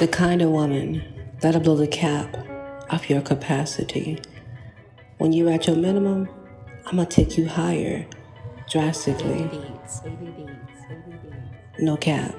The kind of woman that'll blow the cap off your capacity. When you're at your minimum, I'm gonna take you higher drastically. No cap.